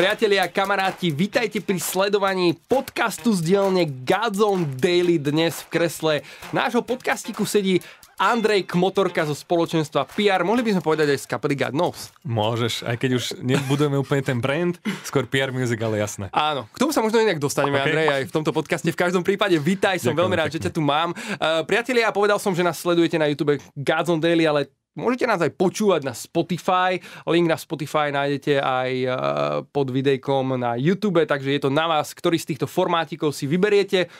Priatelia a kamaráti, vitajte pri sledovaní podcastu z dielne Godzone Daily. Dnes v kresle nášho podcastiku sedí Andrej Kmotorka zo spoločenstva PR. Mohli by sme povedať aj z kapely God Knows. Môžeš, aj keď už nebudujeme úplne ten brand, skôr PR Music, ale jasné. Áno, k tomu sa možno inak dostaneme, okay. Andrej, aj v tomto podcaste. V každom prípade, vítaj, som Ďakujem, veľmi rád, pekne. že ťa tu mám. Uh, priatelia, ja povedal som, že nás sledujete na YouTube Godzone Daily, ale Môžete nás aj počúvať na Spotify. Link na Spotify nájdete aj eh, pod videjkom na YouTube, takže je to na vás, ktorý z týchto formátikov si vyberiete.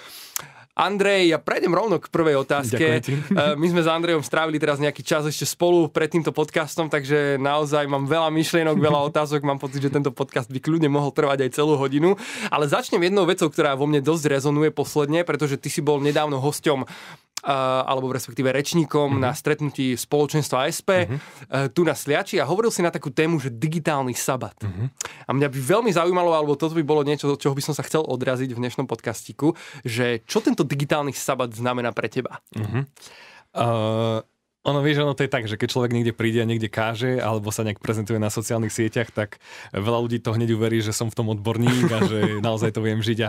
Andrej, ja prejdem rovno k prvej otázke. Eh, my sme s Andrejom strávili teraz nejaký čas ešte spolu pred týmto podcastom, takže naozaj mám veľa myšlienok, veľa otázok. Mám pocit, že tento podcast by kľudne mohol trvať aj celú hodinu. Ale začnem jednou vecou, ktorá vo mne dosť rezonuje posledne, pretože ty si bol nedávno hosťom alebo respektíve rečníkom mm-hmm. na stretnutí spoločenstva ASP mm-hmm. tu na Sliači a hovoril si na takú tému, že digitálny sabat. Mm-hmm. A mňa by veľmi zaujímalo, alebo toto by bolo niečo, čoho by som sa chcel odraziť v dnešnom podcastiku, že čo tento digitálny sabat znamená pre teba? Mm-hmm. Uh... Ono vieš, ono to je tak, že keď človek niekde príde a niekde káže alebo sa nejak prezentuje na sociálnych sieťach, tak veľa ľudí to hneď uverí, že som v tom odborník a že naozaj to viem žiť. A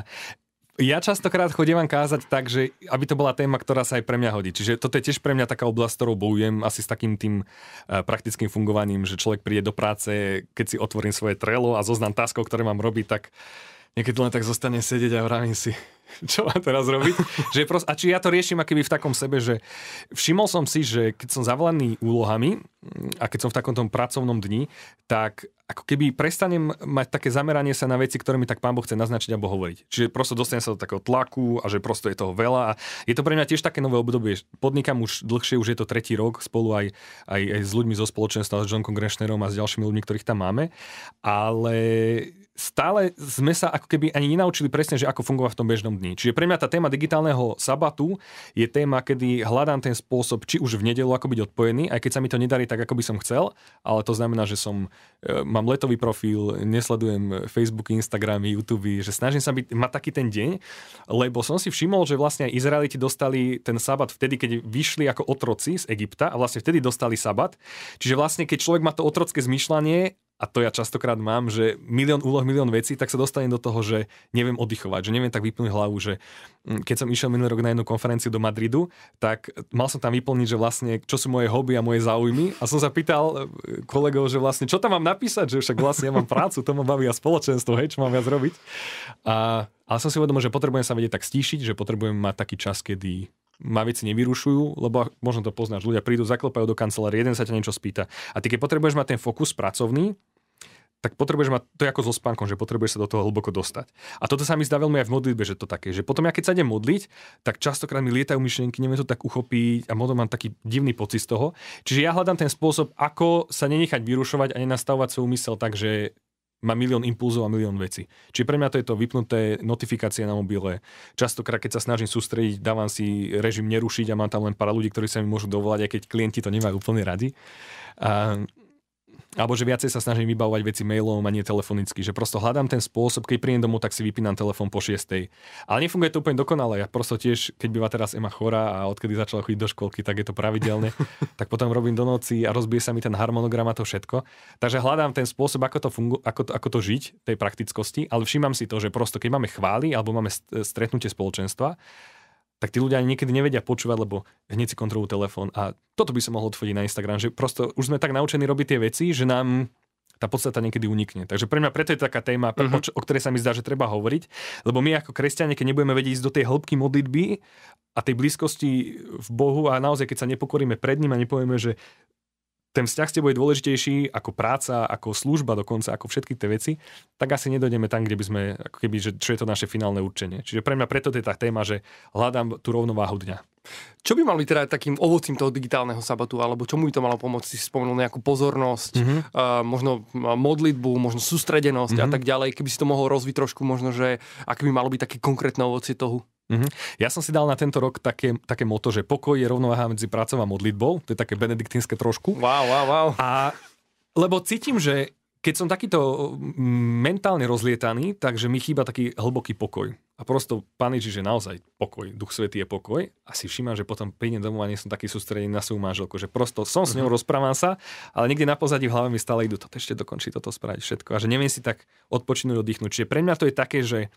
ja častokrát chodím kázať tak, že aby to bola téma, ktorá sa aj pre mňa hodí. Čiže toto je tiež pre mňa taká oblasť, ktorou bojujem asi s takým tým uh, praktickým fungovaním, že človek príde do práce, keď si otvorím svoje trelo a zoznam taskov, ktoré mám robiť, tak niekedy len tak zostane sedieť a vravím si, čo mám teraz robiť. že prost, a či ja to riešim akoby v takom sebe, že všimol som si, že keď som zavolaný úlohami a keď som v takom tom pracovnom dni, tak ako keby prestanem mať také zameranie sa na veci, ktoré mi tak pán Boh chce naznačiť alebo hovoriť. Čiže prosto dostanem sa do takého tlaku a že prosto je toho veľa. A je to pre mňa tiež také nové obdobie. Podnikam už dlhšie, už je to tretí rok spolu aj, aj, aj s ľuďmi zo spoločenstva, s Johnkom Grešnerom a s ďalšími ľuďmi, ktorých tam máme. Ale stále sme sa ako keby ani nenaučili presne, že ako fungovať v tom bežnom dni. Čiže pre mňa tá téma digitálneho sabatu je téma, kedy hľadám ten spôsob, či už v nedelu ako byť odpojený, aj keď sa mi to nedarí tak, ako by som chcel, ale to znamená, že som, e, mám letový profil, nesledujem Facebook, Instagram, YouTube, že snažím sa byť, mať taký ten deň, lebo som si všimol, že vlastne aj Izraeliti dostali ten sabat vtedy, keď vyšli ako otroci z Egypta a vlastne vtedy dostali sabat. Čiže vlastne, keď človek má to otrocké zmýšľanie a to ja častokrát mám, že milión úloh, milión vecí, tak sa dostanem do toho, že neviem oddychovať, že neviem tak vyplniť hlavu, že mm, keď som išiel minulý rok na jednu konferenciu do Madridu, tak mal som tam vyplniť, že vlastne čo sú moje hobby a moje záujmy a som sa pýtal e, kolegov, že vlastne čo tam mám napísať, že však vlastne ja mám prácu, to ma baví a spoločenstvo, hej, čo mám viac robiť. A, ale som si uvedomil, že potrebujem sa vedieť tak stíšiť, že potrebujem mať taký čas, kedy ma veci nevyrušujú, lebo možno to poznáš, ľudia prídu, zaklopajú do kancelárie, jeden sa ťa niečo spýta. A ty keď potrebuješ mať ten fokus pracovný, tak potrebuješ mať, to je ako so spánkom, že potrebuješ sa do toho hlboko dostať. A toto sa mi zdá veľmi aj v modlitbe, že to také, že potom ja keď sa idem modliť, tak častokrát mi lietajú myšlienky, neviem to tak uchopiť a možno mám taký divný pocit z toho. Čiže ja hľadám ten spôsob, ako sa nenechať vyrušovať a nenastavovať svoj mysel tak, že má milión impulzov a milión vecí. Čiže pre mňa to je to vypnuté notifikácie na mobile. Častokrát, keď sa snažím sústrediť, dávam si režim nerušiť a mám tam len pár ľudí, ktorí sa mi môžu dovolať, aj keď klienti to nemajú úplne radi. A alebo že viacej sa snažím vybavovať veci mailom a nie telefonicky. Že prosto hľadám ten spôsob, keď prídem domov, tak si vypínam telefón po 6. Ale nefunguje to úplne dokonale. Ja prosto tiež, keď býva teraz Ema chorá a odkedy začala chodiť do školky, tak je to pravidelne. tak potom robím do noci a rozbije sa mi ten harmonogram a to všetko. Takže hľadám ten spôsob, ako to, fungu- ako to, ako to žiť, tej praktickosti, ale všímam si to, že prosto keď máme chvály alebo máme stretnutie spoločenstva, tak tí ľudia ani niekedy nevedia počúvať, lebo hneď si kontrolujú telefón. A toto by som mohol odfodiť na Instagram, že prosto už sme tak naučení robiť tie veci, že nám tá podstata niekedy unikne. Takže pre mňa preto je taká téma, uh-huh. o, o ktorej sa mi zdá, že treba hovoriť, lebo my ako kresťania, keď nebudeme vedieť ísť do tej hĺbky modlitby a tej blízkosti v Bohu a naozaj, keď sa nepokoríme pred ním a nepovieme, že ten vzťah s tebou je dôležitejší ako práca, ako služba dokonca, ako všetky tie veci, tak asi nedojdeme tam, kde by sme, ako keby, že čo je to naše finálne určenie. Čiže pre mňa preto je tá téma, že hľadám tú rovnováhu dňa. Čo by mal byť teda takým ovocím toho digitálneho sabatu, alebo čomu by to malo pomôcť? Si spomenul nejakú pozornosť, mm-hmm. uh, možno modlitbu, možno sústredenosť mm-hmm. a tak ďalej. Keby si to mohol rozviť trošku, možno, že aké by malo byť také konkrétne ovocie toho? Mm-hmm. Ja som si dal na tento rok také, také moto, že pokoj je rovnováha medzi prácou a modlitbou. To je také benediktínske trošku. Wow, wow, wow. A lebo cítim, že keď som takýto mentálne rozlietaný, takže mi chýba taký hlboký pokoj. A prosto paniči, že naozaj pokoj, duch svetý je pokoj. A si všímam, že potom prídem domov a nie som taký sústredený na svoju manželku, že prosto som s ňou, uh-huh. rozprávam sa, ale niekde na pozadí v hlave mi stále idú, toto ešte dokončiť, toto spraviť všetko. A že neviem si tak odpočinúť, oddychnúť. Čiže pre mňa to je také, že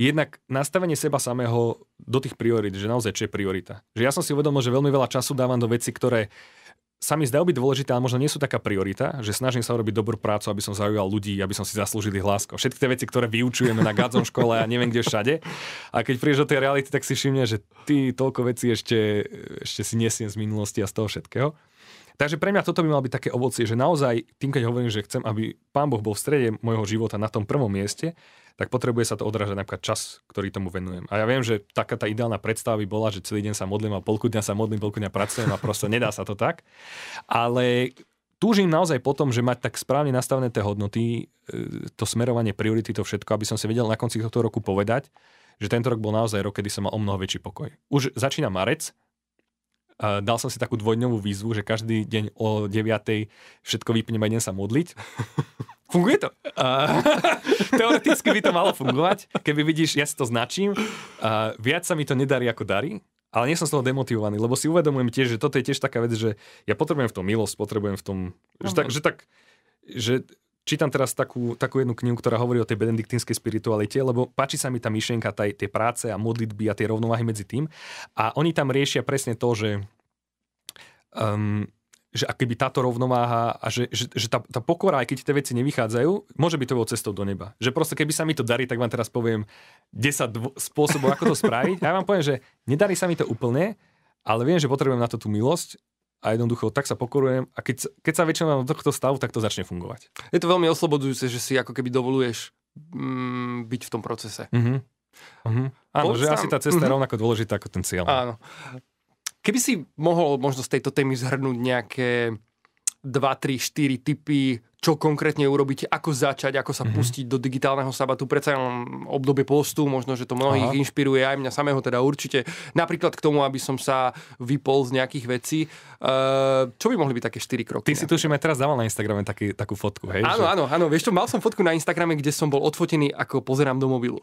jednak nastavenie seba samého do tých priorit, že naozaj čo je priorita. Že ja som si uvedomil, že veľmi veľa času dávam do veci, ktoré sa mi zdajú byť dôležité, ale možno nie sú taká priorita, že snažím sa urobiť dobrú prácu, aby som zaujal ľudí, aby som si zaslúžil ich lásku. Všetky tie veci, ktoré vyučujeme na Gadzon škole a neviem kde všade. A keď prídeš do tej reality, tak si všimne, že ty toľko vecí ešte, ešte si nesiem z minulosti a z toho všetkého. Takže pre mňa toto by malo byť také ovocie, že naozaj tým, keď hovorím, že chcem, aby Pán Boh bol v strede môjho života na tom prvom mieste, tak potrebuje sa to odrážať napríklad čas, ktorý tomu venujem. A ja viem, že taká tá ideálna predstava by bola, že celý deň sa modlím a polku dňa sa modlím, polku dňa pracujem a proste nedá sa to tak. Ale túžim naozaj potom, že mať tak správne nastavené tie hodnoty, e, to smerovanie priority, to všetko, aby som si vedel na konci tohto roku povedať, že tento rok bol naozaj rok, kedy som mal o mnoho väčší pokoj. Už začína marec, dal som si takú dvojdňovú výzvu, že každý deň o 9. všetko vypnem a idem sa modliť. Funguje to. Uh, teoreticky by to malo fungovať, keby vidíš, ja si to značím. Uh, viac sa mi to nedarí ako darí, ale nie som z toho demotivovaný, lebo si uvedomujem tiež, že toto je tiež taká vec, že ja potrebujem v tom milosť, potrebujem v tom, že tak, že tak, že čítam teraz takú, takú jednu knihu, ktorá hovorí o tej benediktínskej spiritualite, lebo páči sa mi tá myšlienka tej, tej práce a modlitby a tie rovnováhy medzi tým. A oni tam riešia presne to, že um, že keby táto rovnováha a že, že, že tá, tá pokora, aj keď tie veci nevychádzajú, môže byť to cestou do neba. Že proste keby sa mi to darí, tak vám teraz poviem 10 dvo- spôsobov, ako to spraviť. A ja vám poviem, že nedarí sa mi to úplne, ale viem, že potrebujem na to tú milosť a jednoducho tak sa pokorujem a keď, keď sa väčšinou do tohto stavu, tak to začne fungovať. Je to veľmi oslobodujúce, že si ako keby dovoluješ mm, byť v tom procese. Uh-huh. Uh-huh. Áno, že asi tá cesta uh-huh. je mhm. rovnako dôležitá ako ten cieľ. Áno. Keby si mohol možno z tejto témy zhrnúť nejaké 2, 3, 4 typy, čo konkrétne urobiť, ako začať, ako sa mm-hmm. pustiť do digitálneho sabatu. Predsa len obdobie postu, možno, že to mnohých Aha. inšpiruje, aj mňa samého teda určite. Napríklad k tomu, aby som sa vypol z nejakých vecí. Uh, čo by mohli byť také 4 kroky? Ty si tuším aj teraz dával na Instagrame taký, takú fotku, hej? Áno, že... áno, áno. Vieš čo, mal som fotku na Instagrame, kde som bol odfotený, ako pozerám do mobilu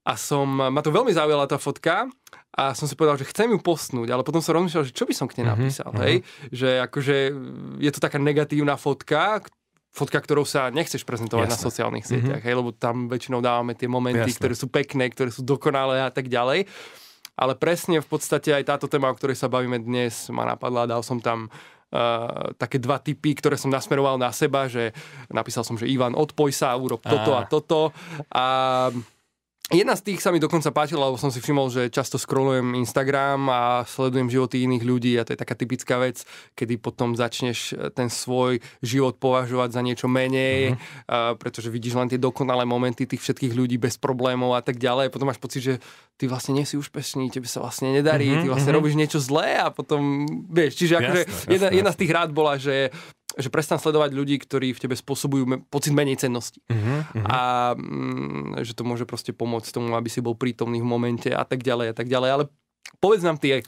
a som, ma to veľmi zaujala tá fotka a som si povedal, že chcem ju postnúť, ale potom som rozmýšľal, že čo by som k nej mhm, napísal, uh-huh, hej? Že akože je to taká negatívna fotka, fotka, ktorou sa nechceš prezentovať Jasne. na sociálnych mhm. sieťach, uh-huh. hej? lebo tam väčšinou dávame tie momenty, Jasne. ktoré sú pekné, ktoré sú dokonalé a tak ďalej. Ale presne v podstate aj táto téma, o ktorej sa bavíme dnes, ma napadla, dal som tam Uh, také dva typy, ktoré som nasmeroval na seba, že napísal som, že Ivan, odpoj sa, urob toto a, a toto. A Jedna z tých sa mi dokonca páčila, lebo som si všimol, že často scrollujem Instagram a sledujem životy iných ľudí a to je taká typická vec, kedy potom začneš eh, ten svoj život považovať za niečo menej, uh, pretože vidíš len tie dokonalé momenty tých všetkých ľudí bez problémov a tak ďalej. Potom máš pocit, že ty vlastne nie si úspešný, tebe sa vlastne nedarí, uh-huh, ty vlastne uh-huh. robíš niečo zlé a potom, vieš, čiže akože jedna, jedna z tých rád bola, že že prestan sledovať ľudí, ktorí v tebe spôsobujú me- pocit menej cennosti. Uh-huh, uh-huh. A mm, že to môže proste pomôcť tomu, aby si bol prítomný v momente a tak ďalej a tak ďalej. Ale Povedz nám ty, uh,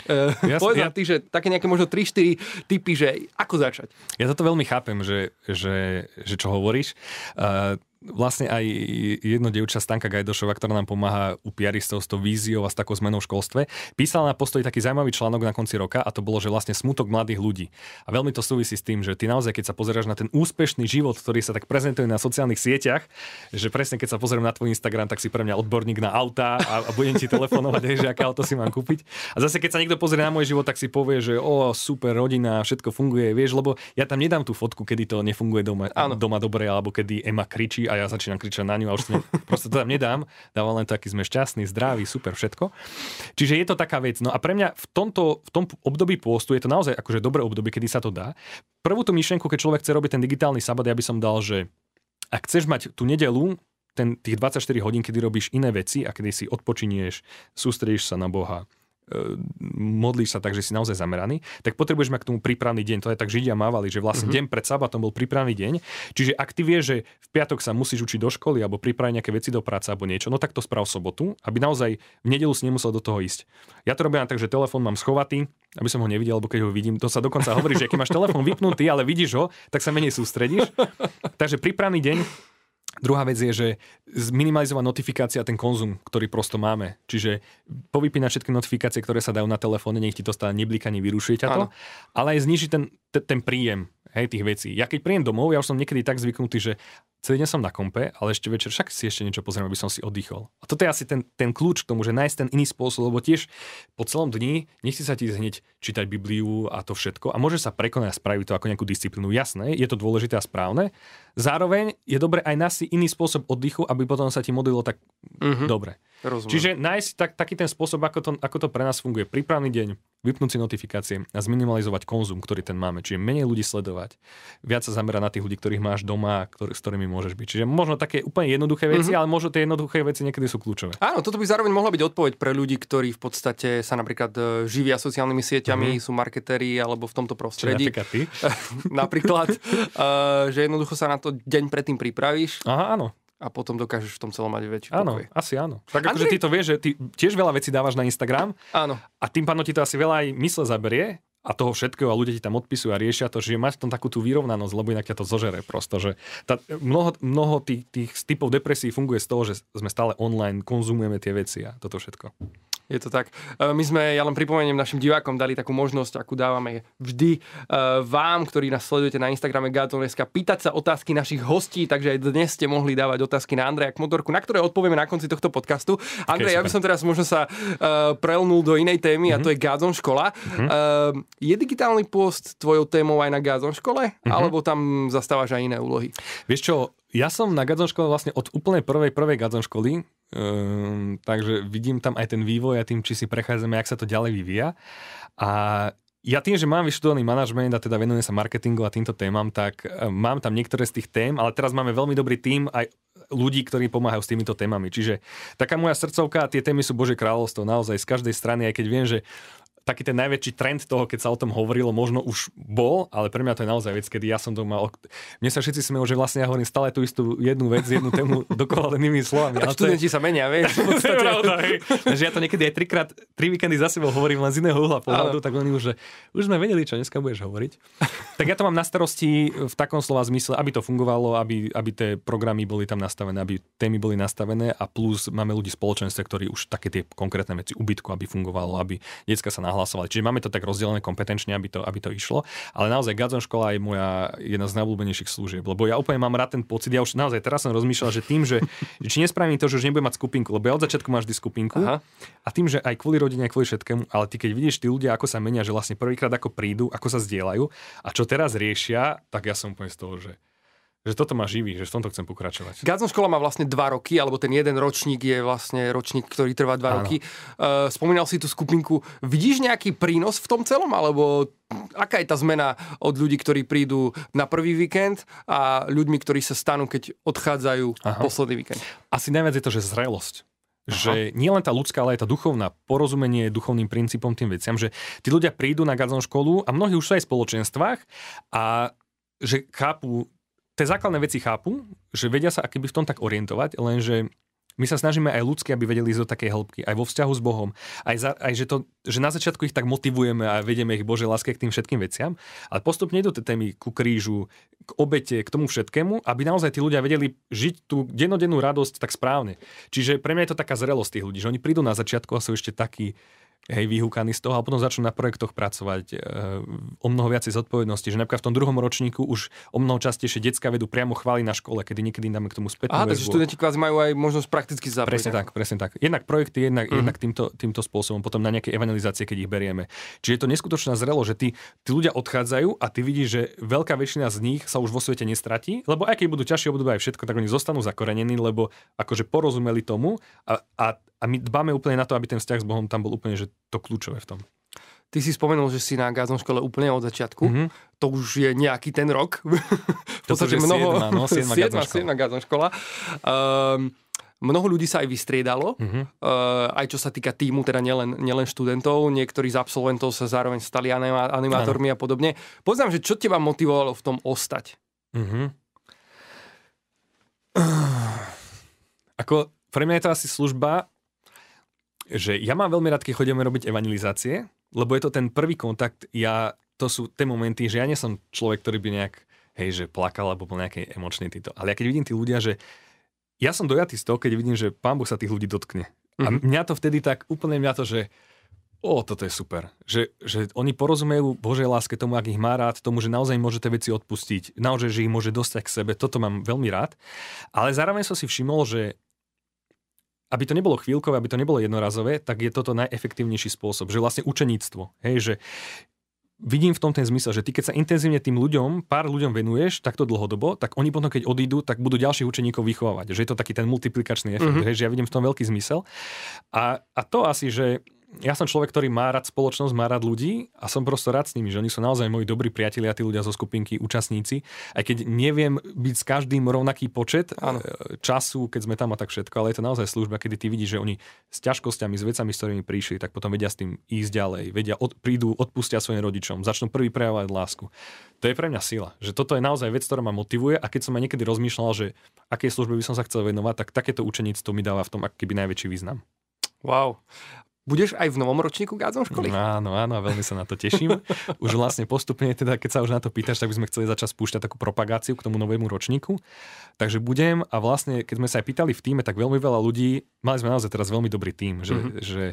ja, povedz ja, nám ty, že také nejaké možno 3-4 typy, že ako začať. Ja toto veľmi chápem, že, že, že čo hovoríš. Uh, vlastne aj jedno dievča Stanka Gajdošova, ktorá nám pomáha u piaristov s tou víziou a s takou zmenou v školstve, písala na postoji taký zaujímavý článok na konci roka a to bolo, že vlastne smutok mladých ľudí. A veľmi to súvisí s tým, že ty naozaj, keď sa pozeráš na ten úspešný život, ktorý sa tak prezentuje na sociálnych sieťach, že presne keď sa pozriem na tvoj Instagram, tak si pre mňa odborník na auta a, a budem ti telefonovať, že aké auto si mám kúpiť. A zase keď sa niekto pozrie na môj život, tak si povie, že o, super rodina, všetko funguje, vieš, lebo ja tam nedám tú fotku, kedy to nefunguje doma, doma dobre, alebo kedy Ema kričí a ja začínam kričať na ňu a už to ne, proste to tam nedám. Dávam len taký sme šťastní, zdraví, super, všetko. Čiže je to taká vec. No a pre mňa v tomto v tom období pôstu je to naozaj akože dobré obdobie, kedy sa to dá. Prvú tú myšlienku, keď človek chce robiť ten digitálny sabat, ja by som dal, že ak chceš mať tú nedelu, ten, tých 24 hodín, kedy robíš iné veci a kedy si odpočinieš, sústredíš sa na Boha, modlíš sa tak, že si naozaj zameraný, tak potrebuješ mať k tomu prípravný deň. To je tak Židia mávali, že vlastne mm-hmm. deň pred sabatom bol prípravný deň. Čiže ak ty vieš, že v piatok sa musíš učiť do školy alebo pripraviť nejaké veci do práce alebo niečo, no tak to sprav sobotu, aby naozaj v nedelu si nemusel do toho ísť. Ja to robím tak, že telefón mám schovatý, aby som ho nevidel, alebo keď ho vidím, to sa dokonca hovorí, že keď máš telefón vypnutý, ale vidíš ho, tak sa menej sústredíš. Takže prípravný deň Druhá vec je, že zminimalizovať notifikácia a ten konzum, ktorý prosto máme. Čiže povypínať všetky notifikácie, ktoré sa dajú na telefóne, nech ti to stále neblíka, nevyrušuje ťa to, ale aj znižiť ten, ten, ten príjem hej, tých vecí. Ja keď príjem domov, ja už som niekedy tak zvyknutý, že celý deň som na kompe, ale ešte večer však si ešte niečo pozriem, aby som si oddychol. A toto je asi ten, ten kľúč k tomu, že nájsť ten iný spôsob, lebo tiež po celom dni nechci sa ti hneď čítať Bibliu a to všetko a môže sa prekonať a spraviť to ako nejakú disciplínu. Jasné, je to dôležité a správne. Zároveň je dobre aj nájsť si iný spôsob oddychu, aby potom sa ti modlilo tak mm-hmm. dobre. Rozumiem. Čiže nájsť tak, taký ten spôsob, ako to, ako to pre nás funguje. Prípravný deň, vypnúť si notifikácie a zminimalizovať konzum, ktorý ten máme. Čiže menej ľudí sledovať, viac sa zamerať na tých ľudí, ktorých máš doma, ktorý, s ktorými môžeš byť. Čiže možno také úplne jednoduché veci, mm-hmm. ale možno tie jednoduché veci niekedy sú kľúčové. Áno, toto by zároveň mohla byť odpoveď pre ľudí, ktorí v podstate sa napríklad e, živia sociálnymi sieťami, mm-hmm. sú marketéri alebo v tomto prostredí. Čiže napríklad ty? napríklad, uh, že jednoducho sa na to deň predtým pripravíš. Aha, áno a potom dokážeš v tom celom mať väčší áno, pokoj. asi áno. Tak akože ty to vieš, že ty tiež veľa vecí dávaš na Instagram áno. a tým pádom ti to asi veľa aj mysle zaberie a toho všetkého a ľudia ti tam odpisujú a riešia to, že mať tam takú tú vyrovnanosť, lebo inak ťa to zožere prosto, že tá, mnoho, mnoho tých, tých typov depresí funguje z toho, že sme stále online, konzumujeme tie veci a toto všetko. Je to tak. E, my sme, ja len pripomeniem našim divákom, dali takú možnosť, akú dávame vždy e, vám, ktorí nás sledujete na Instagrame Gaton.sk, pýtať sa otázky našich hostí, takže aj dnes ste mohli dávať otázky na Andreja Kmotorku, na ktoré odpovieme na konci tohto podcastu. Andrej, okay, ja by som teraz možno sa uh, prelnul do inej témy mm-hmm. a mhm. to je Gazon škola. Mm-hmm. Uh, je digitálny post tvojou témou aj na Gazon škole? Mm-hmm. Alebo tam zastávaš aj iné úlohy? Vieš čo, ja som na Gazon škole vlastne od úplnej prvej, prvej Gazon školy, Um, takže vidím tam aj ten vývoj a tým, či si prechádzame, jak sa to ďalej vyvíja. A ja tým, že mám vyštudovaný manažment a teda venujem sa marketingu a týmto témam, tak um, mám tam niektoré z tých tém, ale teraz máme veľmi dobrý tým aj ľudí, ktorí pomáhajú s týmito témami. Čiže taká moja srdcovka, tie témy sú Bože kráľovstvo naozaj z každej strany, aj keď viem, že taký ten najväčší trend toho, keď sa o tom hovorilo, možno už bol, ale pre mňa to je naozaj vec, kedy ja som to mal... Mne sa všetci smejú, že vlastne ja hovorím stále tú istú jednu vec, jednu tému dokola inými slovami. Ale študenti je... sa menia, vieš. pravda, že ja to niekedy aj trikrát, tri víkendy za sebou hovorím len z iného uhla pohľadu, tak oni už, že už sme vedeli, čo dneska budeš hovoriť. tak ja to mám na starosti v takom slova zmysle, aby to fungovalo, aby, aby tie programy boli tam nastavené, aby témy boli nastavené a plus máme ľudí spoločenstve, ktorí už také tie konkrétne veci ubytku, aby fungovalo, aby detská sa nahlasovali. Čiže máme to tak rozdelené kompetenčne, aby to, aby to išlo. Ale naozaj Gazon škola je moja jedna z najobľúbenejších služieb, lebo ja úplne mám rád ten pocit. Ja už naozaj teraz som rozmýšľal, že tým, že či nespravím to, že už nebudem mať skupinku, lebo ja od začiatku máš vždy skupinku Aha. a tým, že aj kvôli rodine, aj kvôli všetkému, ale ty keď vidíš tí ľudia, ako sa menia, že vlastne prvýkrát ako prídu, ako sa zdieľajú a čo teraz riešia, tak ja som úplne z toho, že že toto ma živí, že v tomto chcem pokračovať. Gazon škola má vlastne dva roky, alebo ten jeden ročník je vlastne ročník, ktorý trvá dva Áno. roky. Uh, spomínal si tú skupinku. Vidíš nejaký prínos v tom celom, alebo aká je tá zmena od ľudí, ktorí prídu na prvý víkend a ľuďmi, ktorí sa stanú, keď odchádzajú Aha. posledný víkend? Asi najviac je to, že zrelosť. Aha. Že nie len tá ľudská, ale aj tá duchovná, porozumenie duchovným princípom tým veciam, že tí ľudia prídu na Gazon školu a mnohí už sú aj v spoločenstvách a že chápu tie základné veci chápu, že vedia sa akýby v tom tak orientovať, lenže my sa snažíme aj ľudsky, aby vedeli ísť do takej hĺbky, aj vo vzťahu s Bohom, aj, za, aj že, to, že na začiatku ich tak motivujeme a vedieme ich Bože láske k tým všetkým veciam, ale postupne idú tie témy ku krížu, k obete, k tomu všetkému, aby naozaj tí ľudia vedeli žiť tú dennodennú radosť tak správne. Čiže pre mňa je to taká zrelosť tých ľudí, že oni prídu na začiatku a sú ešte takí, hej, vyhúkaní z toho a potom začnú na projektoch pracovať e, o mnoho viacej zodpovednosti, že napríklad v tom druhom ročníku už o mnoho častejšie detská vedú priamo chváli na škole, kedy niekedy dáme k tomu spätnú Aha, takže študenti kvázi majú aj možnosť prakticky zapojiť. Presne tak, presne tak. Jednak projekty, jednak, mm. jednak týmto, týmto spôsobom, potom na nejaké evangelizácie, keď ich berieme. Čiže je to neskutočná zrelo, že tí, tí ľudia odchádzajú a ty vidíš, že veľká väčšina z nich sa už vo svete nestratí, lebo aj keď budú ťažšie obdobia aj všetko, tak oni zostanú zakorenení, lebo akože porozumeli tomu a, a, a my dbáme úplne na to, aby ten vzťah s Bohom tam bol úplne že to kľúčové v tom. Ty si spomenul, že si na Gázon škole úplne od začiatku. Mm-hmm. To už je nejaký ten rok. v podstate mnoho... 7, no, 7, 7, škola. škola. Um, Mnoho ľudí sa aj vystriedalo, uh-huh. uh, aj čo sa týka týmu, teda nielen, nielen študentov, niektorí z absolventov sa zároveň stali animátormi ano. a podobne. Poznám, že čo teba motivovalo v tom ostať? Uh-huh. Ako, pre mňa je to asi služba, že ja mám veľmi rád, keď chodíme robiť evangelizácie, lebo je to ten prvý kontakt, ja, to sú tie momenty, že ja nie som človek, ktorý by nejak, hej, že plakal alebo bol nejaký emočný týto. Ale ja keď vidím tí ľudia, že ja som dojatý z toho, keď vidím, že pán Boh sa tých ľudí dotkne. Mm-hmm. A mhm. mňa to vtedy tak, úplne mňa to, že o, toto je super. Že, že oni porozumejú Božej láske tomu, ak ich má rád, tomu, že naozaj môže tie veci odpustiť, naozaj, že ich môže dostať k sebe. Toto mám veľmi rád. Ale zároveň som si všimol, že aby to nebolo chvíľkové, aby to nebolo jednorazové, tak je toto najefektívnejší spôsob. Že vlastne učeníctvo. Hej, že vidím v tom ten zmysel, že ty keď sa intenzívne tým ľuďom, pár ľuďom venuješ takto dlhodobo, tak oni potom, keď odídu, tak budú ďalších učeníkov vychovávať. Že je to taký ten multiplikačný efekt, mm-hmm. že ja vidím v tom veľký zmysel. A, a to asi, že ja som človek, ktorý má rád spoločnosť, má rád ľudí a som prosto rád s nimi, že oni sú naozaj moji dobrí priatelia, tí ľudia zo skupinky, účastníci. Aj keď neviem byť s každým rovnaký počet ano. E, času, keď sme tam a tak všetko, ale je to naozaj služba, kedy ty vidíš, že oni s ťažkosťami, s vecami, s ktorými prišli, tak potom vedia s tým ísť ďalej, vedia, od, prídu, odpustia svojim rodičom, začnú prvý prejavovať lásku. To je pre mňa sila, že toto je naozaj vec, ktorá ma motivuje a keď som aj niekedy rozmýšľal, že aké službe by som sa chcel venovať, tak takéto učeníctvo mi dáva v tom akýby najväčší význam. Wow. Budeš aj v novom ročníku gádzom školy? Áno, áno, veľmi sa na to teším. Už vlastne postupne, teda, keď sa už na to pýtaš, tak by sme chceli začať spúšťať takú propagáciu k tomu novému ročníku. Takže budem a vlastne, keď sme sa aj pýtali v týme, tak veľmi veľa ľudí, mali sme naozaj teraz veľmi dobrý tým, že, mm-hmm. že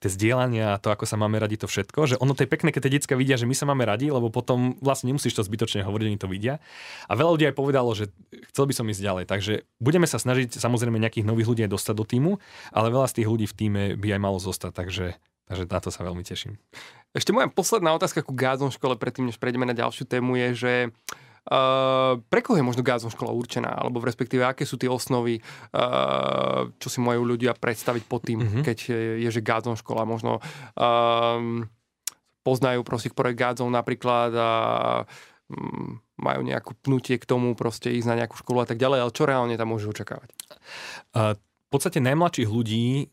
tie zdieľania to, ako sa máme radi, to všetko, že ono to je pekné, keď tie detská vidia, že my sa máme radi, lebo potom vlastne nemusíš to zbytočne hovoriť, oni to vidia. A veľa ľudí aj povedalo, že chcel by som ísť ďalej. Takže budeme sa snažiť samozrejme nejakých nových ľudí aj dostať do týmu, ale veľa z tých ľudí v týme by aj malo zostať, takže, takže na to sa veľmi teším. Ešte moja posledná otázka ku Gázom škole, predtým než prejdeme na ďalšiu tému, je, že Uh, pre koho je možno Gázon škola určená? Alebo v respektíve, aké sú tie osnovy, uh, čo si majú ľudia predstaviť pod tým, mm-hmm. keď je, je že Gázon škola možno um, poznajú prosím projekt Gádzon napríklad a um, majú nejakú pnutie k tomu proste ísť na nejakú školu a tak ďalej, ale čo reálne tam môžu očakávať? Uh, v podstate najmladších ľudí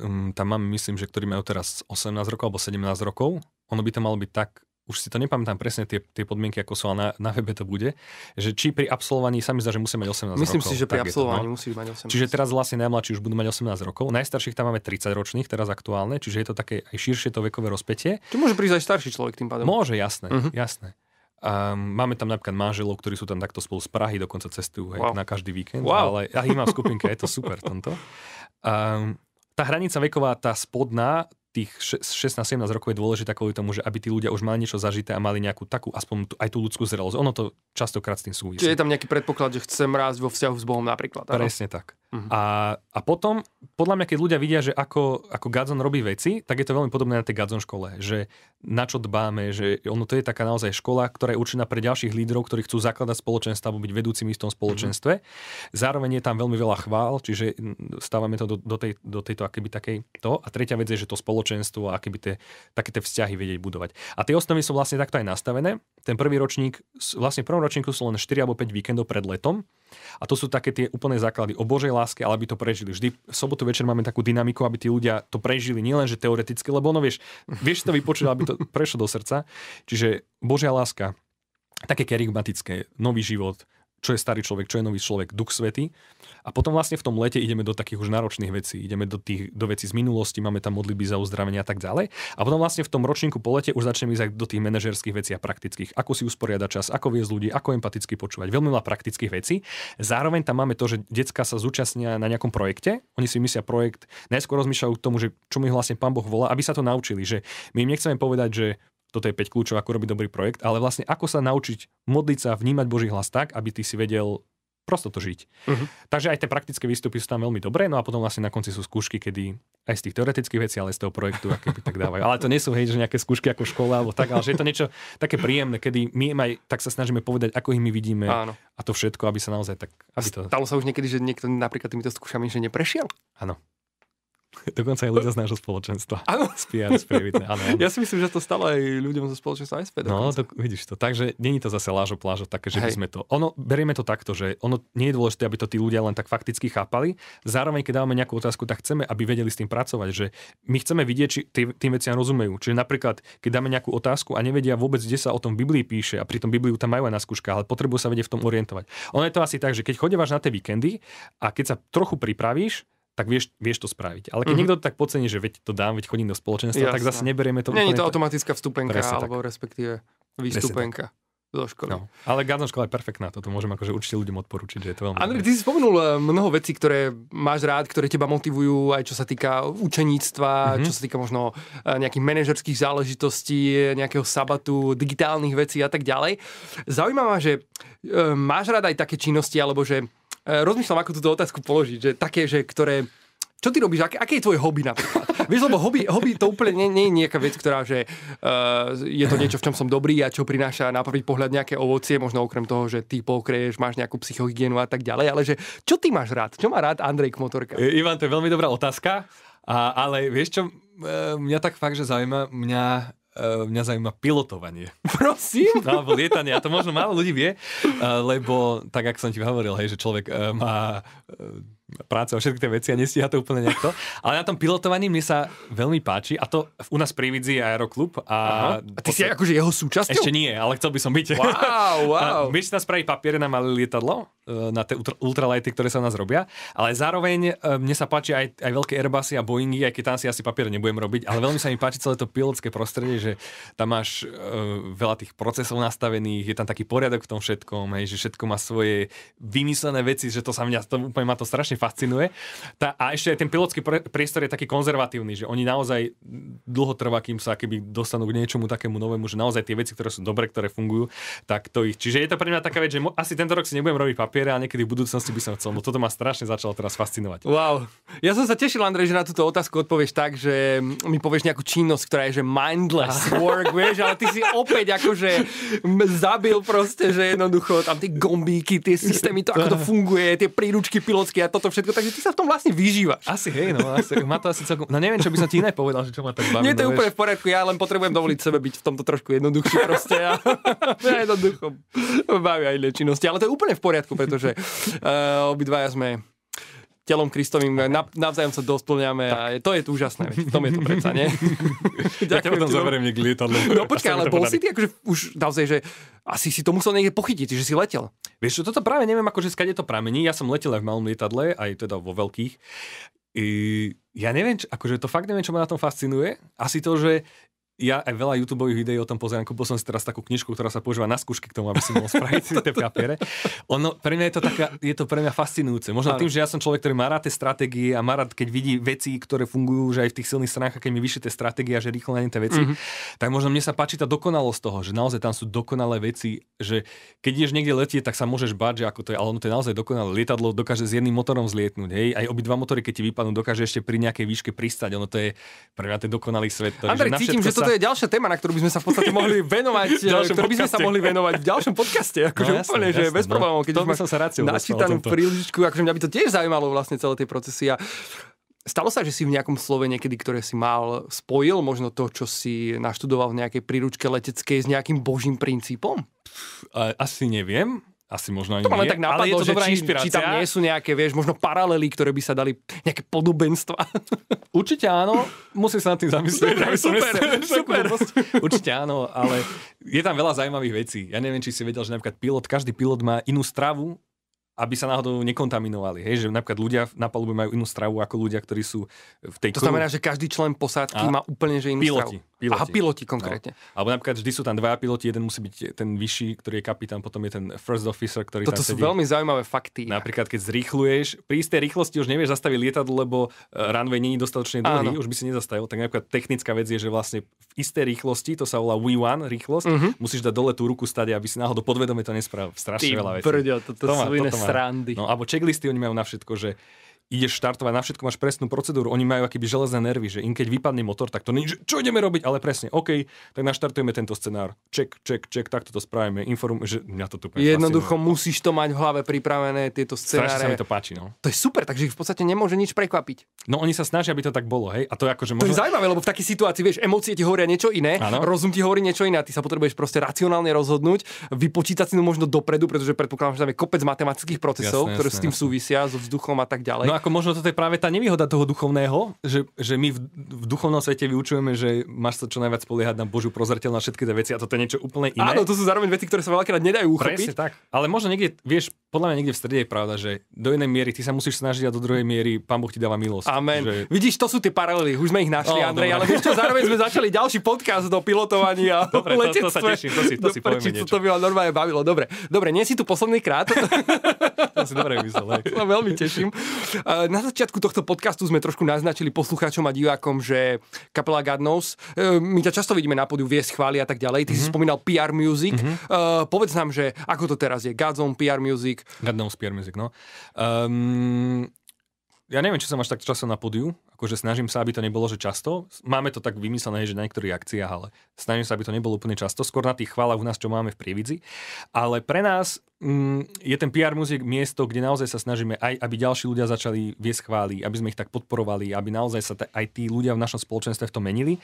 um, tam máme, myslím, že ktorí majú teraz 18 rokov alebo 17 rokov, ono by to malo byť tak už si to nepamätám presne tie, tie podmienky, ako sú, ale na, na webe to bude, že či pri absolvovaní sa mi zdá, že musí mať 18 Myslím rokov. si, že pri absolvovaní no. musí mať 18. Čiže teraz vlastne najmladší už budú mať 18 rokov, najstarších tam máme 30 ročných, teraz aktuálne, čiže je to také aj širšie to vekové rozpetie. Či môže prísť aj starší človek tým pádom? Môže, jasné, uh-huh. jasné. Um, máme tam napríklad manželov, ktorí sú tam takto spolu z Prahy, dokonca cestujú wow. na každý víkend, wow. ale ja ich mám v skupinke, je to super tomto. Um, tá hranica veková, tá spodná, tých 16-17 rokov je dôležité kvôli tomu, že aby tí ľudia už mali niečo zažité a mali nejakú takú, aspoň tú, aj tú ľudskú zrelosť. Ono to častokrát s tým súvisí. Čiže je tam nejaký predpoklad, že chcem rásť vo vzťahu s Bohom napríklad. Presne tak. Uh-huh. A, a potom, podľa mňa, keď ľudia vidia, že ako, ako Gadzon robí veci, tak je to veľmi podobné na tej Gadzon škole, že na čo dbáme, že ono to je taká naozaj škola, ktorá je určená pre ďalších lídrov, ktorí chcú zakladať spoločenstvo byť vedúcimi v tom spoločenstve. Uh-huh. Zároveň je tam veľmi veľa chvál, čiže stávame to do, do, tej, do tejto akéby takej to. A tretia vec je, že to spoločenstvo a akéby tie, také tie vzťahy vedieť budovať. A tie osnovy sú vlastne takto aj nastavené. Ten prvý ročník, vlastne v prvom ročníku sú len 4 alebo 5 víkendov pred letom. A to sú také tie úplné základy o Božej láske, ale aby to prežili. Vždy v sobotu večer máme takú dynamiku, aby tí ľudia to prežili nielen, že teoreticky, lebo ono vieš, vieš to vypočuť, aby to prešlo do srdca. Čiže Božia láska, také kerygmatické, nový život, čo je starý človek, čo je nový človek, duch svety. A potom vlastne v tom lete ideme do takých už náročných vecí. Ideme do, tých, do vecí z minulosti, máme tam modlitby za uzdravenie a tak ďalej. A potom vlastne v tom ročníku po lete už začneme ísť do tých manažerských vecí a praktických. Ako si usporiadať čas, ako viesť ľudí, ako empaticky počúvať. Veľmi veľa praktických vecí. Zároveň tam máme to, že decka sa zúčastnia na nejakom projekte. Oni si myslia projekt, najskôr rozmýšľajú k tomu, že čo mi vlastne pán Boh volá, aby sa to naučili. Že my im nechceme povedať, že toto je 5 kľúčov, ako robiť dobrý projekt, ale vlastne ako sa naučiť modliť sa, vnímať Boží hlas tak, aby ty si vedel prosto to žiť. Uh-huh. Takže aj tie praktické výstupy sú tam veľmi dobré, no a potom vlastne na konci sú skúšky, kedy aj z tých teoretických vecí, ale z toho projektu, aké by tak dávajú. Ale to nie sú hej, že nejaké skúšky ako škola alebo tak, ale že je to niečo také príjemné, kedy my aj tak sa snažíme povedať, ako ich my vidíme Áno. a to všetko, aby sa naozaj tak... To... Stalo sa už niekedy, že niekto napríklad týmito skúšami že neprešiel? Áno. Dokonca aj ľudia z nášho spoločenstva. Áno. Z PR, z Prievitné, áno. Ja si myslím, že to stalo aj ľuďom zo spoločenstva SP. No, dokonca. to, vidíš to. Takže není to zase lážo plážo také, že by Hej. sme to... Ono, berieme to takto, že ono nie je dôležité, aby to tí ľudia len tak fakticky chápali. Zároveň, keď dávame nejakú otázku, tak chceme, aby vedeli s tým pracovať. Že my chceme vidieť, či tý- tým veciam rozumejú. Čiže napríklad, keď dáme nejakú otázku a nevedia vôbec, kde sa o tom Biblii píše, a pritom Bibliu tam majú aj na skúškach, ale potrebujú sa vedieť v tom orientovať. Ono je to asi tak, že keď chodívaš na tie víkendy a keď sa trochu pripravíš, tak vieš, vieš to spraviť. Ale keď Mhm. niekto to tak podcení, že veď to dám, veď chodím do spoločenstva, tak Jasné. zase neberieme to Není úplne to tak- automatická vstupenka, Presne tak. alebo respektíve výstupenka zo školy. No, ale Garden škola je perfektná, toto môžem akože určite ľuďom odporučiť, že je to veľmi Andrej, ty si spomenul eh, mnoho vecí, ktoré máš rád, ktoré teba motivujú, aj čo sa týka učeníctva, Mhm. mm-hmm. čo sa týka možno eh, nejakých manažerských záležitostí, nejakého sabatu, digitálnych vecí a tak ďalej. Zaujímavá, že eh, máš rád aj také činnosti, alebo že eh, rozmýšľam, ako túto otázku položiť, že také, že ktoré čo ty robíš? Aké, aké je tvoje hobby napríklad? Vieš, lebo hobby, hobby to úplne nie, nie je nejaká vec, ktorá, že uh, je to niečo, v čom som dobrý a čo prináša na prvý pohľad nejaké ovocie, možno okrem toho, že ty pokreješ, máš nejakú psychohygienu a tak ďalej, ale že čo ty máš rád? Čo má rád Andrej Kmotorka? I- Ivan, to je veľmi dobrá otázka, a, ale vieš čo, e, mňa tak fakt, že zaujíma, mňa, e, mňa zaujíma pilotovanie. Prosím? No, alebo lietanie, a to možno málo ľudí vie, e, lebo tak, ako som ti hovoril, hej, že človek e, má práce a všetky tie veci a nestíha to úplne nejak to. Ale na tom pilotovaní mne sa veľmi páči a to u nás pri Vidzi je Aeroklub a, A ty si aj akože jeho súčasťou? ešte nie, ale chcel by som byť. Wow, wow. My si spraviť papiere na malé lietadlo, na tie ultra- ultralighty, ktoré sa nás robia, ale zároveň e, mne sa páči aj, aj veľké Airbusy a Boeingy, aj keď tam si asi papier nebudem robiť, ale veľmi sa mi páči celé to pilotské prostredie, že tam máš e, veľa tých procesov nastavených, je tam taký poriadok v tom všetkom, hej, že všetko má svoje vymyslené veci, že to sa mňa, to úplne ma to strašne fascinuje. Tá, a ešte aj ten pilotský priestor je taký konzervatívny, že oni naozaj dlho trvá, kým sa keby dostanú k niečomu takému novému, že naozaj tie veci, ktoré sú dobré, ktoré fungujú, tak to ich. Čiže je to pre mňa taká vec, že mo- asi tento rok si nebudem robiť papiere, ale niekedy v budúcnosti by som chcel. No toto ma strašne začalo teraz fascinovať. Wow. Ja som sa tešil, Andrej, že na túto otázku odpovieš tak, že mi povieš nejakú činnosť, ktorá je že mindless work, vieš, ale ty si opäť akože zabil proste, že jednoducho tam tie gombíky, tie systémy, to ako to funguje, tie príručky pilotské a toto všetko, takže ty sa v tom vlastne vyžívaš. Asi hej, no, asi, má to asi celkom... No neviem, čo by som ti iné povedal, že čo ma tak baví. Nie, to je no, úplne vieš. v poriadku, ja len potrebujem dovoliť sebe byť v tomto trošku jednoduchší proste. A, ja jednoducho baví aj činnosti, ale to je úplne v poriadku, pretože uh, obidvaja sme telom Kristovým, na, navzájom sa dosplňame a je, to je úžasné, veď v tom je to predsa, nie? Ja ťa potom veľmi. zoberiem niekde lietadlo. No počkaj, ale bol si ty akože už naozaj, že asi si to musel niekde pochytiť, že si letel. Vieš čo, toto práve neviem, akože skade to pramení. Ja som letel aj v malom lietadle, aj teda vo veľkých. I, ja neviem, čo, akože to fakt neviem, čo ma na tom fascinuje. Asi to, že ja aj veľa YouTube videí o tom pozerám, kúpil som si teraz takú knižku, ktorá sa používa na skúšky k tomu, aby si mohol spraviť tie papiere. Ono, pre mňa je to, taká, je to pre mňa fascinujúce. Možno Áno. tým, že ja som človek, ktorý má rád tie stratégie a má rád, keď vidí veci, ktoré fungujú, že aj v tých silných stránkach, keď mi vyššie tie stratégie a že rýchlo na tie veci, mm-hmm. tak možno mne sa páči tá dokonalosť toho, že naozaj tam sú dokonalé veci, že keď ideš niekde letieť, tak sa môžeš báť, že ako to je, ale ono to je naozaj dokonalé. Lietadlo dokáže s jedným motorom zlietnúť, hej, aj obidva motory, keď ti vypadnú, dokáže ešte pri nejakej výške pristať. Ono to je pre mňa ten dokonalý svet. ktorý, Andrej, cítim, že toto je ďalšia téma, na ktorú by sme sa v podstate mohli venovať, ktorú by sme sa mohli venovať v ďalšom podcaste. Akože No, jasné, úplne, že jasné, bez no. problémov, keď To už som sa rád s tebou dostal o načítanú príležičku, akože mňa by to tiež zaujímalo vlastne celé tie procesy. A Stalo sa, že si v nejakom slove niekedy, ktoré si mal, spojil možno to, čo si naštudoval v nejakej príručke leteckej s nejakým božím princípom? Asi neviem. Asi možno ani To nie, tak ale je napadlo, to dobrá či, inšpirácia. či tam nie sú nejaké, vieš, možno paralely, ktoré by sa dali, nejaké podobenstva. Určite áno, musím sa nad tým zamyslieť. Super, super. blbosť. Určite áno, ale je tam veľa zaujímavých vecí. Ja neviem, či si vedel, že napríklad pilot, každý pilot má inú stravu, aby sa náhodou nekontaminovali. Hej, že napríklad ľudia na palube majú inú stravu ako ľudia, ktorí sú v tej To znamená, že každý člen posádky A má úplne že inú piloti, stravu. piloti. Aha, piloti konkrétne. No. Alebo napríklad vždy sú tam dvaja piloti, jeden musí byť ten vyšší, ktorý je kapitán, potom je ten first officer, ktorý Toto tam sú sedí. veľmi zaujímavé fakty. Napríklad, keď zrýchluješ, pri istej rýchlosti už nevieš zastaviť lietadlo, lebo e, runway není dostatočne dlhý, Áno. už by si nezastavil. Tak napríklad technická vec je, že vlastne v istej rýchlosti, to sa volá V1 rýchlosť, Mhm. musíš dať dole tú ruku stade, aby si náhodou podvedome to nespravil. Strašne Ty veľa vecí. brďo, toto To má- sú iné. Srandy. No, alebo checklisty oni majú na všetko, že ideš štartovať, na všetko máš presnú procedúru, oni majú akýby železné nervy, že im keď vypadne motor, tak to nie, čo ideme robiť, ale presne, OK, tak naštartujeme tento scenár, ček, ček, ček, takto to spravíme, inform, že mňa to tu Jednoducho fascinuje. musíš to mať v hlave pripravené, tieto scenáre. Strašne sa mi to páči, no. To je super, takže ich v podstate nemôže nič prekvapiť. No oni sa snažia, aby to tak bolo, hej, a to je akože možno... To je zaujímavé, lebo v takej situácii, vieš, emócie ti hovoria niečo iné, ano. rozum ti hovorí niečo iné a ty sa potrebuješ proste racionálne rozhodnúť, vypočítať si to možno dopredu, pretože predpokladám, že tam je kopec matematických procesov, jasné, ktoré jasné, s tým jasné. súvisia, so vzduchom a tak ďalej. No ako možno to je práve tá nevýhoda toho duchovného, že, že my v, v duchovnom svete vyučujeme, že máš sa čo najviac spoliehať na Božiu prozreteľ na všetky tie veci a toto je niečo úplne iné. Áno, to sú zároveň veci, ktoré sa veľakrát nedajú uchopiť. Presne tak. Ale možno niekde, vieš, podľa mňa niekde v strede je pravda, že do jednej miery ty sa musíš snažiť a do druhej miery Pán Boh ti dáva milosť. Amen. Že... Vidíš, to sú tie paralely, už sme ich našli, oh, Andrej, ale vieš čo, zároveň sme začali ďalší podcast do pilotovaní a dobre, to, to, sa teším, to si, to si niečo. To by ma normálne bavilo. Dobre, dobre, nie si tu posledný krát. to si dobre myslel. Sa veľmi teším. Na začiatku tohto podcastu sme trošku naznačili poslucháčom a divákom, že kapela God Knows, e, my ťa často vidíme na pódiu viesť chvály a tak ďalej. Ty mm-hmm. si mhm. spomínal PR Music. Mm-hmm. Povedz nám, že ako to teraz je? Godzone, PR Music. God Knows PR Music, no. Um, ja neviem, či som až tak často na pódiu, akože snažím sa, aby to nebolo, že často. Máme to tak vymyslené, že na niektorých akciách, ale snažím sa, aby to nebolo úplne často. Skôr na tých chválach u nás, čo máme v Prievidzi. Ale pre nás je ten PR muzik miesto, kde naozaj sa snažíme aj, aby ďalší ľudia začali viesť chvály, aby sme ich tak podporovali, aby naozaj sa t- aj tí ľudia v našom spoločenstve v tom menili.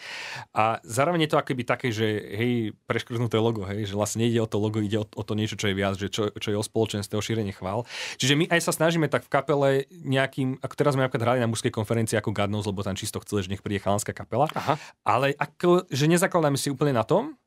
A zároveň je to akoby také, že hej, preškrtnuté logo, hej, že vlastne nejde o to logo, ide o, o to niečo, čo je viac, že čo, čo je o spoločenstve, o šírenie chvál. Čiže my aj sa snažíme tak v kapele nejakým, ako teraz sme napríklad hrali na mužskej konferencii ako God knows, lebo tam čisto chceli, že nech príde chalanská kapela. Aha. Ale ako, že nezakladáme si úplne na tom,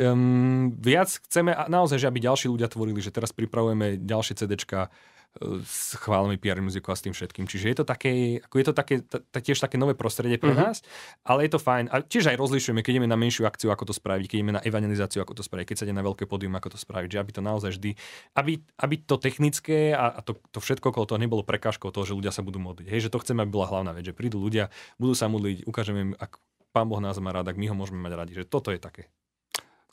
Um, viac chceme naozaj, že aby ďalší ľudia tvorili, že teraz pripravujeme ďalšie CDčka e, s chválami PR muziku a s tým všetkým. Čiže je to také, ako je to také, t- tiež také nové prostredie pre uh-huh. nás, ale je to fajn. A tiež aj rozlišujeme, keď ideme na menšiu akciu, ako to spraviť, keď ideme na evangelizáciu, ako to spraviť, keď sa ide na veľké pódium, ako to spraviť, že aby to naozaj vždy, aby, aby to technické a, a to, to všetko okolo toho nebolo prekážkou toho, že ľudia sa budú modliť. Hej, že to chceme, aby bola hlavná vec, že prídu ľudia, budú sa modliť, ukážeme im, ak Pán Boh nás má rád, ak my ho môžeme mať radi, že toto je také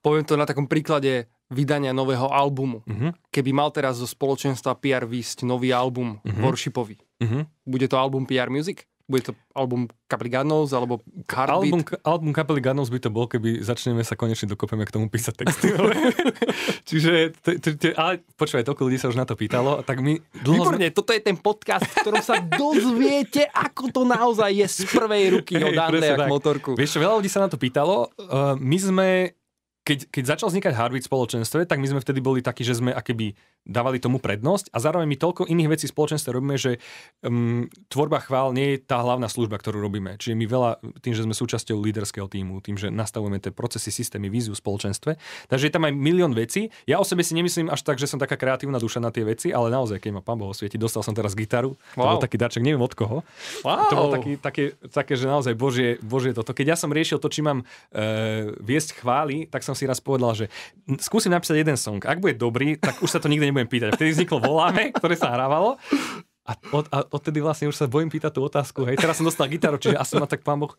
poviem to na takom príklade vydania nového albumu. Uh-huh. Keby mal teraz zo spoločenstva PR výsť nový album uh-huh. Worshipový, uh-huh. bude to album PR Music? Bude to album kapely Gunnels alebo Heartbeat? Album, album kapely Gunnels by to bol, keby začneme sa konečne dokopeme k tomu písať texty. Čiže, t- t- t- ale počúvaj, toľko ľudí sa už na to pýtalo. Tak my dlho Výborne, toto je ten podcast, v ktorom sa dozviete, ako to naozaj je z prvej ruky od Andreja k motorku. Vieš čo, veľa ľudí sa na to pýtalo. Uh, my sme keď, keď začal vznikať Harvard spoločenstve, tak my sme vtedy boli takí, že sme akéby dávali tomu prednosť a zároveň my toľko iných vecí v spoločenstve robíme, že um, tvorba chvál nie je tá hlavná služba, ktorú robíme. Čiže my veľa, tým, že sme súčasťou líderského týmu, tým, že nastavujeme tie procesy, systémy, víziu v spoločenstve, takže je tam aj milión vecí. Ja o sebe si nemyslím až tak, že som taká kreatívna duša na tie veci, ale naozaj, keď ma pán Boh osvieti, dostal som teraz gitaru, wow. to bol taký darček, neviem od koho. Wow. To bolo taký, také, také, že naozaj Božie, Božie toto. Keď ja som riešil to, či mám e, viesť chvály, tak som si raz povedal, že skúsim napísať jeden song. Ak bude dobrý, tak už sa to nikdy nebudem pýtať. Vtedy vzniklo Voláme, ktoré sa hrávalo a, od, a odtedy vlastne už sa bojím pýtať tú otázku. Hej. Teraz som dostal gitaru, čiže asi ma tak pán Boh...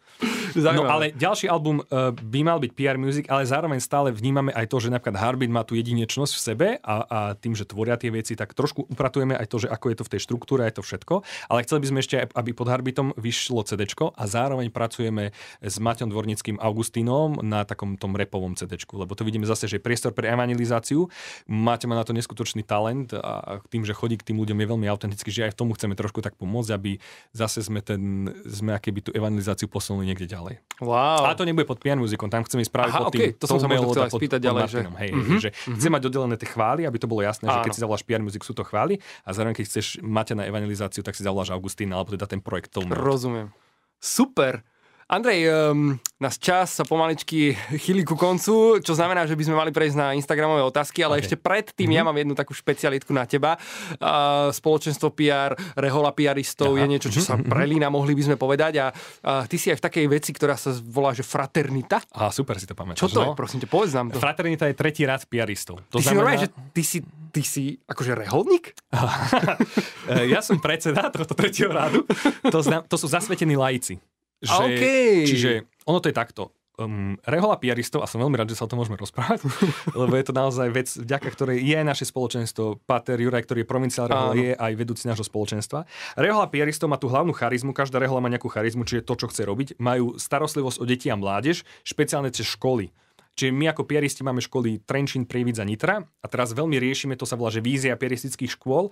No ale ďalší album uh, by mal byť PR Music, ale zároveň stále vnímame aj to, že napríklad Harbit má tú jedinečnosť v sebe a, a tým, že tvoria tie veci, tak trošku upratujeme aj to, že ako je to v tej štruktúre, aj to všetko. Ale chceli by sme ešte, aby pod Harbitom vyšlo CD a zároveň pracujeme s Maťom Dvornickým Augustínom na takom tom repovom CD, lebo to vidíme zase, že priestor pre evangelizáciu. Maťo má na to neskutočný talent a tým, že chodí k tým ľuďom je veľmi autentický, že aj tomu chceme trošku tak pomôcť, aby zase sme, ten, sme akéby tú evangelizáciu posunuli niekde ďalej. Wow. A to nebude pod piano muzikom, tam chceme spraviť Aha, pod tým. Okay, to som sa možno chcel spýtať ďalej. Že... Hej, mm-hmm. že mm-hmm. chcem mať oddelené tie chvály, aby to bolo jasné, Áno. že keď si zavoláš piano muzik, sú to chvály a zároveň keď chceš mať na evangelizáciu, tak si zavoláš Augustína alebo teda ten projekt Tolmud. Rozumiem. Super. Andrej, um, nás čas sa pomaličky chýli ku koncu, čo znamená, že by sme mali prejsť na Instagramové otázky, ale okay. ešte predtým mm-hmm. ja mám jednu takú špecialitku na teba. Uh, spoločenstvo PR, rehola PRistov Aha. je niečo, čo sa mhm, prelína, mohli by sme povedať. A uh, ty si aj v takej veci, ktorá sa volá, že fraternita. A super si to pamätáš. Čo to no? je? Prosím ťa, povedz nám to. Fraternita je tretí rád PRistov. To ty znamená... si že ty si, ty si akože reholník? ja som predseda tohto tretieho rádu. To, znam, to sú zasvetení laici. Že, okay. Čiže ono to je takto. um, rehola piaristov, a som veľmi rád, že sa o tom môžeme rozprávať, lebo je to naozaj vec, vďaka ktorej je naše spoločenstvo. Pater Juraj, ktorý je provinciál rehola, je aj vedúci nášho spoločenstva. Rehola piaristov má tú hlavnú charizmu, každá rehola má nejakú charizmu, čiže to, čo chce robiť. Majú starostlivosť o deti a mládež, špeciálne cez školy. Čiže my ako piaristi máme školy Trenčín, Prievidza, Nitra a teraz veľmi riešime, to sa volá, že vízia piaristických škôl,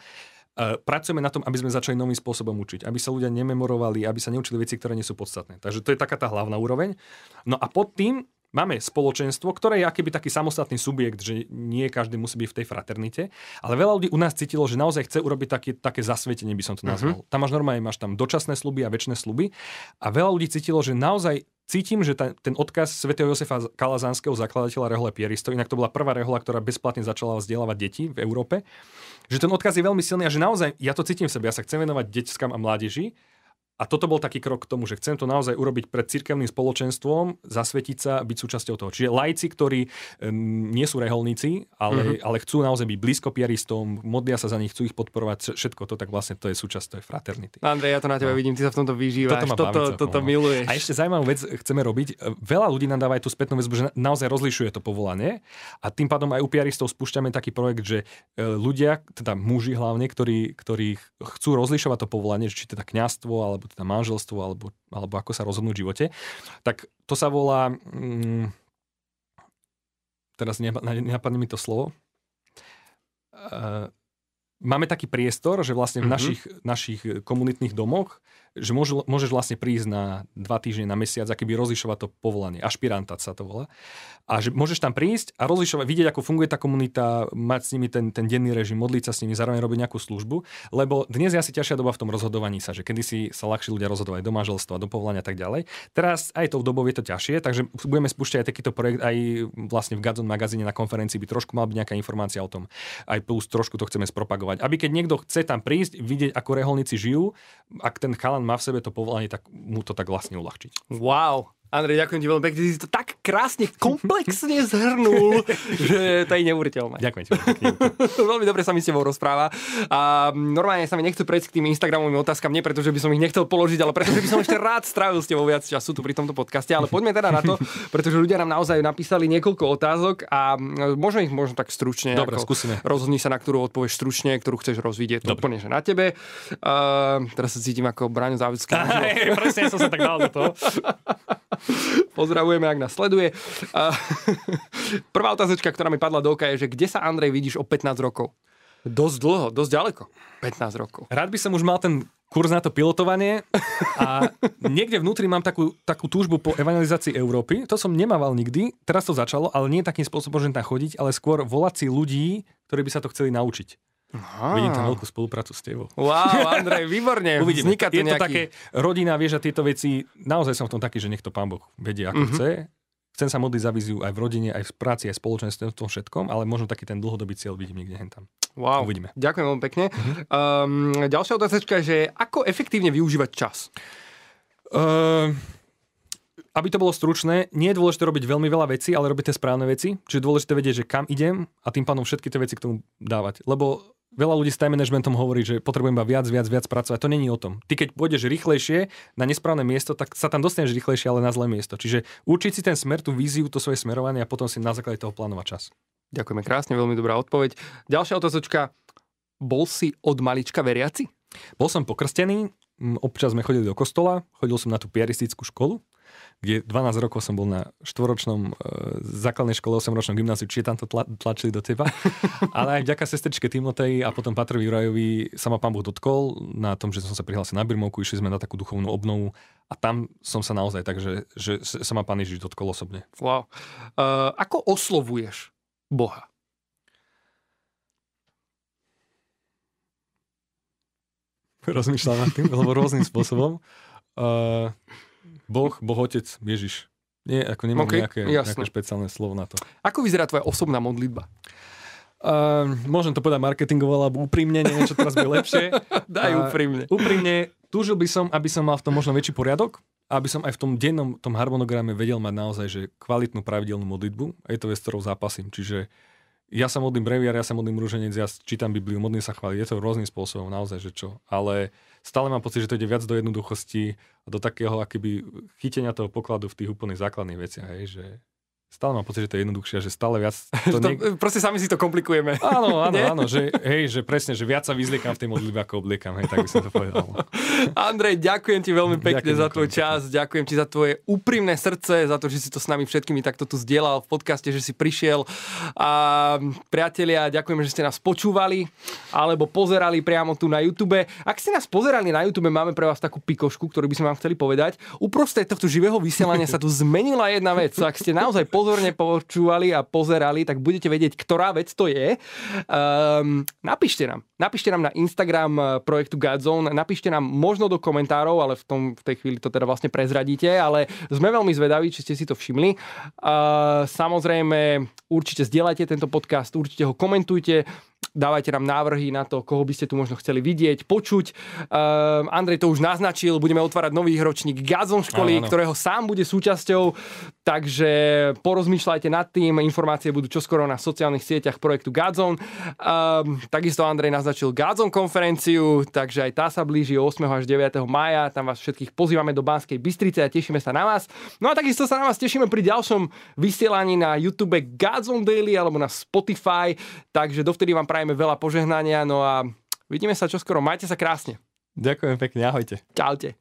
Uh, pracujeme na tom, aby sme začali novým spôsobom učiť, aby sa ľudia nememorovali, aby sa neučili veci, ktoré nie sú podstatné. Takže to je taká tá hlavná úroveň. No a pod tým máme spoločenstvo, ktoré je akýby taký samostatný subjekt, že nie každý musí byť v tej fraternite, ale veľa ľudí u nás cítilo, že naozaj chce urobiť také, také zasvietenie, by som to nazval. Uh-huh. Tam máš normálne, máš tam dočasné sluby a väčšie sluby a veľa ľudí cítilo, že naozaj cítim, že ta, ten odkaz svätého Josefa Kalazanského, zakladateľa rehole Pieristov, inak to bola prvá rehola, ktorá bezplatne začala vzdelávať deti v Európe, že ten odkaz je veľmi silný a že naozaj ja to cítim v sebe, ja sa chcem venovať deťskám a mládeži a toto bol taký krok k tomu, že chcem to naozaj urobiť pred cirkevným spoločenstvom, zasvetiť sa, byť súčasťou toho. Čiže lajci, ktorí um, nie sú reholníci, ale, mm-hmm. ale chcú naozaj byť blízko piaristom, modlia sa za nich, chcú ich podporovať, všetko to, tak vlastne to je súčasť tej fraternity. Andrej, ja to na teba no. vidím, ty sa v tomto vyžívaš, toto, toto, baví, toto no. miluješ. A ešte zaujímavú vec chceme robiť. Veľa ľudí nám dáva aj tú spätnú väzbu, že naozaj rozlišuje to povolanie a tým pádom aj u piaristov spúšťame taký projekt, že e, ľudia, teda muži hlavne, ktorí, ktorí chcú rozlišovať to povolanie, či teda kňastvo alebo alebo teda manželstvo, alebo, alebo ako sa rozhodnúť v živote, tak to sa volá, mm, teraz nenapadne mi to slovo, uh, máme taký priestor, že vlastne v mm-hmm. našich, našich komunitných domoch že môžu, môžeš vlastne prísť na dva týždne, na mesiac, aký by rozlišovať to povolanie. Ašpirantát sa to volá. A že môžeš tam prísť a rozlišovať, vidieť, ako funguje tá komunita, mať s nimi ten, ten denný režim, modliť sa s nimi, zároveň robiť nejakú službu. Lebo dnes je asi ťažšia doba v tom rozhodovaní sa, že kedy si sa ľahšie ľudia rozhodovať do manželstva, do povolania a tak ďalej. Teraz aj tou dobou je to ťažšie, takže budeme spúšťať aj takýto projekt aj vlastne v Gazon magazíne na konferencii by trošku mal byť nejaká informácia o tom. Aj plus trošku to chceme spropagovať. Aby keď niekto chce tam prísť, vidieť, ako reholníci žijú, ak ten chalan má v sebe to povolanie, tak mu to tak vlastne uľahčiť. Wow, Andrej, ďakujem ti veľmi pekne, ty si to tak krásne, komplexne zhrnul, že to je neuveriteľné. Ďakujem ti. veľmi dobre sa mi s tebou rozpráva. A normálne sa mi nechcú prejsť k tým Instagramovým otázkam, nie preto, že by som ich nechcel položiť, ale preto, že by som ešte rád strávil s tebou viac času tu pri tomto podcaste. Ale poďme teda na to, pretože ľudia nám naozaj napísali niekoľko otázok a možno ich možno tak stručne. Dobre, skúsime. Rozhodni sa, na ktorú odpovieš stručne, ktorú chceš rozvidieť. To úplne, že na tebe. Uh, teraz sa cítim ako Braňo Závodský. Presne som sa tak dal do toho. Pozdravujeme, ak nás sleduje. Prvá otázočka, ktorá mi padla do oka je, že kde sa Andrej vidíš o 15 rokov? Dosť dlho, dosť ďaleko. 15 rokov. Rád by som už mal ten kurz na to pilotovanie a niekde vnútri mám takú, takú túžbu po evangelizácii Európy. To som nemával nikdy, teraz to začalo, ale nie takým spôsobom, že tam chodiť, ale skôr volať si ľudí, ktorí by sa to chceli naučiť. Aha. Vidím tam veľkú spoluprácu s tebou. Wow, Andrej, výborne. Uvidíme. Vzniká to je nejaký... to také, rodina vie, že tieto veci, naozaj som v tom taký, že nech to pán Boh vedie, ako mm-hmm. chce. Chcem sa modliť za víziu aj v rodine, aj v práci, aj v spoločenstve, v tom všetkom, ale možno taký ten dlhodobý cieľ vidím niekde hen tam. Wow, Uvidíme. ďakujem veľmi pekne. Mm-hmm. Um, ďalšia otázka je, ako efektívne využívať čas? Uh, aby to bolo stručné, nie je dôležité robiť veľmi veľa vecí, ale robiť tie správne veci. Čiže dôležité vedieť, že kam idem a tým pádom všetky tie veci k tomu dávať. Lebo veľa ľudí s time managementom hovorí, že potrebujem iba viac, viac, viac pracovať. To není o tom. Ty keď pôjdeš rýchlejšie na nesprávne miesto, tak sa tam dostaneš rýchlejšie, ale na zlé miesto. Čiže učiť si ten smer, tú víziu, to svoje smerovanie a potom si na základe toho plánovať čas. Ďakujeme krásne, veľmi dobrá odpoveď. Ďalšia otázočka. Bol si od malička veriaci? Bol som pokrstený, občas sme chodili do kostola, chodil som na tú piaristickú školu kde 12 rokov som bol na štvoročnom e, základnej škole, 8-ročnom gymnáziu, čiže tam to tla, tlačili do teba. Ale aj vďaka sestričke Timotej a potom Patrovi Jurajovi sa ma pán Boh dotkol na tom, že som sa prihlásil na Birmovku, išli sme na takú duchovnú obnovu a tam som sa naozaj tak, že, že sa ma pán Ježiš dotkol osobne. Wow. Uh, ako oslovuješ Boha? Rozmýšľam nad tým, lebo rôznym spôsobom. Uh, Boh, Boh Otec, Ježiš. Nie, ako nemám okay, nejaké, nejaké špeciálne slovo na to. Ako vyzerá tvoja osobná modlitba? Uh, môžem to povedať marketingovo, alebo úprimne, neviem, čo teraz bude lepšie. Daj uh, úprimne. Úprimne, túžil by som, aby som mal v tom možno väčší poriadok, aby som aj v tom dennom tom harmonograme vedel mať naozaj že kvalitnú pravidelnú modlitbu. A je to vec, ktorou zápasím. Čiže ja sa modlím breviar, ja sa modlím rúženec, ja čítam Bibliu, modlím sa chváliť, je to rôznym spôsobom, naozaj, že čo. Ale stále mám pocit, že to ide viac do jednoduchosti do takého akoby chytenia toho pokladu v tých úplných základných veciach, hej, že stále mám pocit, že to je jednoduchšie, že stále viac... To niek- to, proste sami si to komplikujeme. Áno, áno, áno, že, hej, že presne, že viac sa vyzliekam v tej modlitbe, ako obliekam, hej, tak by som to povedal. Andrej, ďakujem ti veľmi pekne ďakujem, za tvoj čas, ďakujem ti za tvoje úprimné srdce, za to, že si to s nami všetkými takto tu zdieľal v podcaste, že si prišiel. A priatelia, ďakujem, že ste nás počúvali alebo pozerali priamo tu na YouTube. Ak ste nás pozerali na YouTube, máme pre vás takú pikošku, ktorú by sme vám chceli povedať. Uprostred tohto živého vysielania sa tu zmenila jedna vec. Ak ste naozaj pozorne počúvali a pozerali, tak budete vedieť, ktorá vec to je. Um, napíšte nám. Napíšte nám na Instagram eh, projektu Godzone, napíšte nám možno do komentárov, ale v, tom, v tej chvíli to teda vlastne prezradíte, ale sme veľmi zvedaví, či ste si to všimli. Uh, samozrejme, určite zdieľajte tento podcast, určite ho komentujte, dávajte nám návrhy na to, koho by ste tu možno chceli vidieť, počuť. Uh, Andrej to už naznačil, budeme otvárať nový ročník Gazon školy, áno, ktorého sám bude súčasťou, takže porozmýšľajte nad tým, informácie budú čoskoro na sociálnych sieťach projektu Gazon. Uh, takisto Andrej naznačil Gazon konferenciu, takže aj tá sa blíži 8. až 9. maja, tam vás všetkých pozývame do Banskej Bystrice a tešíme sa na vás. No a takisto sa na vás tešíme pri ďalšom vysielaní na YouTube Gazon Daily alebo na Spotify, takže dovtedy vám prajem prajeme veľa požehnania, no a vidíme sa čoskoro. Majte sa krásne. Ďakujem pekne, ahojte. Čaute.